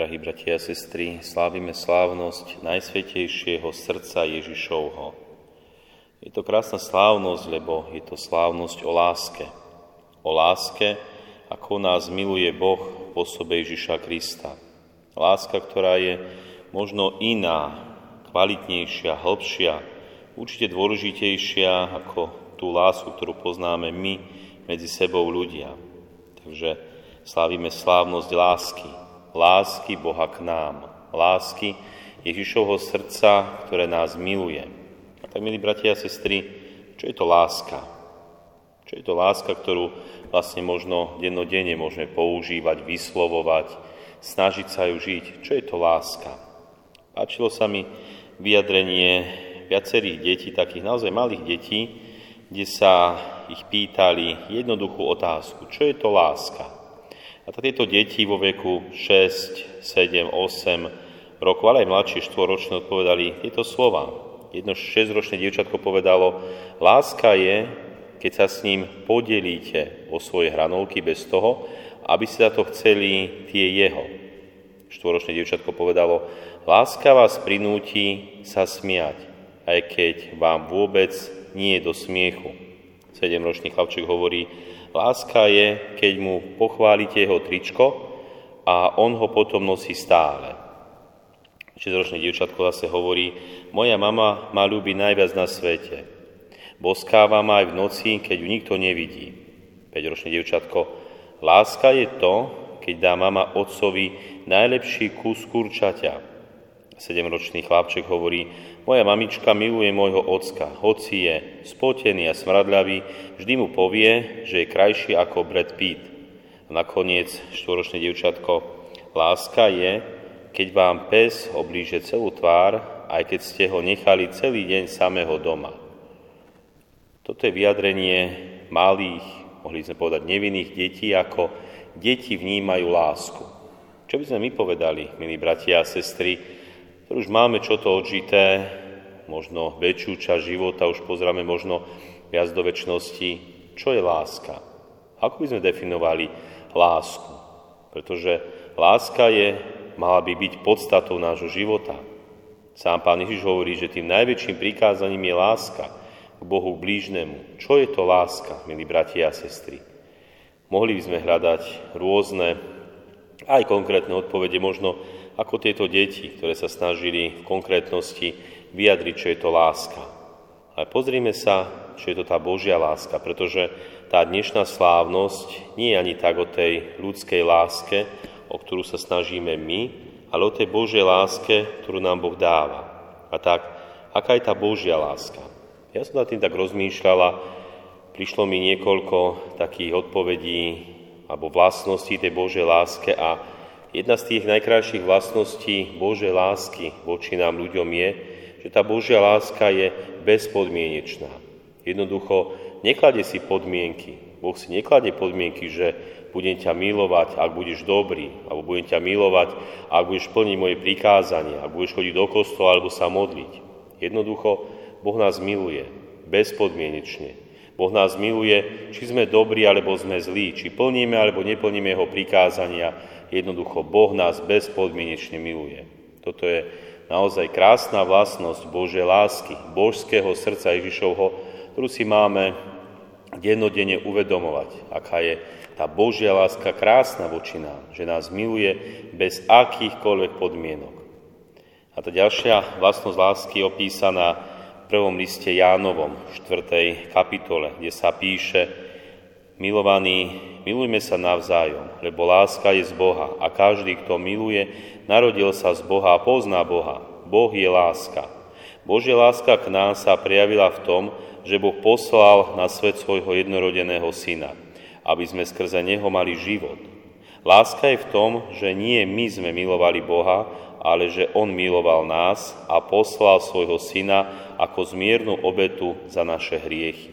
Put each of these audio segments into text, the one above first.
Drahí bratia a sestry, slávime slávnosť Najsvetejšieho srdca Ježišovho. Je to krásna slávnosť, lebo je to slávnosť o láske. O láske, ako nás miluje Boh v osobe Ježiša Krista. Láska, ktorá je možno iná, kvalitnejšia, hĺbšia, určite dôležitejšia ako tú lásku, ktorú poznáme my medzi sebou ľudia. Takže slávime slávnosť lásky, lásky Boha k nám, lásky Ježišovho srdca, ktoré nás miluje. A tak, milí bratia a sestry, čo je to láska? Čo je to láska, ktorú vlastne možno dennodenne môžeme používať, vyslovovať, snažiť sa ju žiť? Čo je to láska? Páčilo sa mi vyjadrenie viacerých detí, takých naozaj malých detí, kde sa ich pýtali jednoduchú otázku. Čo je to láska? A tieto deti vo veku 6, 7, 8 rokov, ale aj mladšie, štvoročné, odpovedali tieto slova. Jedno 6-ročné dievčatko povedalo, láska je, keď sa s ním podelíte o svoje hranolky bez toho, aby ste za to chceli tie jeho. Štvoročné dievčatko povedalo, láska vás prinúti sa smiať, aj keď vám vôbec nie je do smiechu. Sedemročný chlapček hovorí, Láska je, keď mu pochválite jeho tričko a on ho potom nosí stále. 6-ročné dievčatko zase hovorí, moja mama ma ľúbi najviac na svete. Boskáva ma aj v noci, keď ju nikto nevidí. 5-ročné dievčatko, láska je to, keď dá mama otcovi najlepší kus kurčaťa. 7-ročný chlapček hovorí, moja mamička miluje môjho ocka, hoci je spotený a smradľavý, vždy mu povie, že je krajší ako Brad Pitt. A nakoniec štvoročné dievčatko, láska je, keď vám pes oblíže celú tvár, aj keď ste ho nechali celý deň samého doma. Toto je vyjadrenie malých, mohli sme povedať nevinných detí, ako deti vnímajú lásku. Čo by sme my povedali, milí bratia a sestry, už máme čo to odžité, možno väčšiu časť života, už pozráme možno viac do väčšnosti, čo je láska. Ako by sme definovali lásku? Pretože láska je, mala by byť podstatou nášho života. Sám pán Ježiš hovorí, že tým najväčším prikázaním je láska k Bohu k blížnemu. Čo je to láska, milí bratia a sestry? Mohli by sme hľadať rôzne, aj konkrétne odpovede, možno ako tieto deti, ktoré sa snažili v konkrétnosti vyjadriť, čo je to láska. Ale pozrime sa, čo je to tá Božia láska, pretože tá dnešná slávnosť nie je ani tak o tej ľudskej láske, o ktorú sa snažíme my, ale o tej Božej láske, ktorú nám Boh dáva. A tak, aká je tá Božia láska? Ja som nad tým tak rozmýšľala, prišlo mi niekoľko takých odpovedí alebo vlastností tej Božej láske a Jedna z tých najkrajších vlastností Božej lásky voči nám ľuďom je, že tá Božia láska je bezpodmienečná. Jednoducho nekladie si podmienky. Boh si nekladie podmienky, že budem ťa milovať, ak budeš dobrý, alebo budem ťa milovať, ak budeš plniť moje prikázanie, ak budeš chodiť do kostola alebo sa modliť. Jednoducho, Boh nás miluje bezpodmienečne. Boh nás miluje, či sme dobrí alebo sme zlí, či plníme alebo neplníme Jeho prikázania, Jednoducho Boh nás bezpodmienečne miluje. Toto je naozaj krásna vlastnosť Božej lásky, božského srdca Ježišovho, ktorú si máme dennodenne uvedomovať, aká je tá Božia láska krásna voči nám, že nás miluje bez akýchkoľvek podmienok. A tá ďalšia vlastnosť lásky je opísaná prvom liste Jánovom, 4. kapitole, kde sa píše, Milovaní, milujme sa navzájom, lebo láska je z Boha a každý, kto miluje, narodil sa z Boha a pozná Boha. Boh je láska. Božia láska k nám sa prejavila v tom, že Boh poslal na svet svojho jednorodeného syna, aby sme skrze Neho mali život. Láska je v tom, že nie my sme milovali Boha, ale že On miloval nás a poslal svojho syna ako zmiernu obetu za naše hriechy.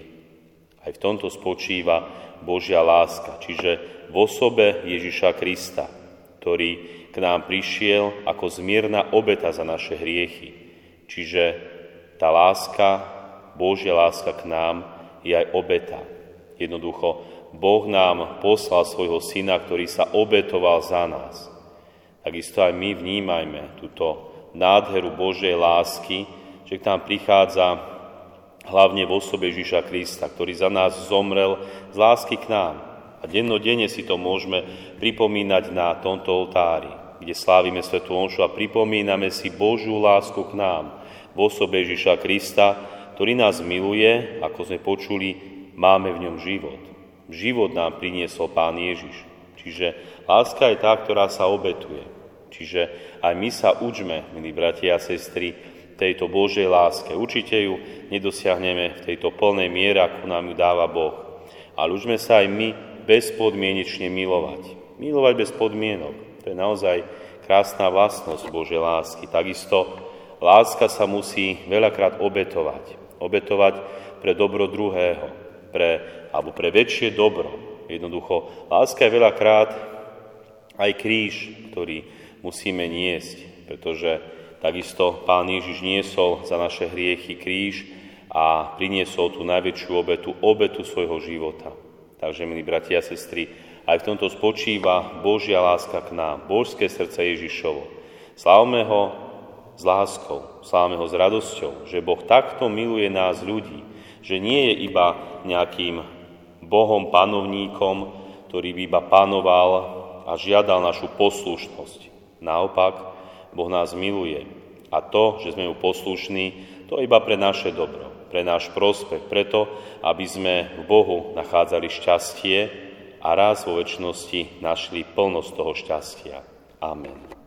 Aj v tomto spočíva Božia láska, čiže v osobe Ježiša Krista, ktorý k nám prišiel ako zmierna obeta za naše hriechy. Čiže tá láska, Božia láska k nám je aj obeta. Jednoducho, Boh nám poslal svojho syna, ktorý sa obetoval za nás. Takisto aj my vnímajme túto nádheru Božej lásky, že k nám prichádza hlavne v osobe Ježiša Krista, ktorý za nás zomrel z lásky k nám. A dennodenne si to môžeme pripomínať na tomto oltári, kde slávime Svetu Omšu a pripomíname si Božiu lásku k nám v osobe Ježiša Krista, ktorý nás miluje, ako sme počuli, máme v ňom život. Život nám priniesol Pán Ježiš. Čiže láska je tá, ktorá sa obetuje. Čiže aj my sa učme, milí bratia a sestry, tejto Božej láske. Určite ju nedosiahneme v tejto plnej miere, ako nám ju dáva Boh. Ale učme sa aj my bezpodmienečne milovať. Milovať bez podmienok. To je naozaj krásna vlastnosť Božej lásky. Takisto láska sa musí veľakrát obetovať. Obetovať pre dobro druhého, pre, alebo pre väčšie dobro. Jednoducho, láska je veľakrát aj kríž, ktorý musíme niesť, pretože takisto Pán Ježiš niesol za naše hriechy kríž a priniesol tú najväčšiu obetu, obetu svojho života. Takže, milí bratia a sestry, aj v tomto spočíva Božia láska k nám, božské srdce Ježišovo. Slávme ho s láskou, slávme ho s radosťou, že Boh takto miluje nás ľudí, že nie je iba nejakým Bohom panovníkom, ktorý by iba panoval a žiadal našu poslušnosť. Naopak, Boh nás miluje. A to, že sme mu poslušní, to iba pre naše dobro, pre náš prospech, preto, aby sme v Bohu nachádzali šťastie a raz vo väčšnosti našli plnosť toho šťastia. Amen.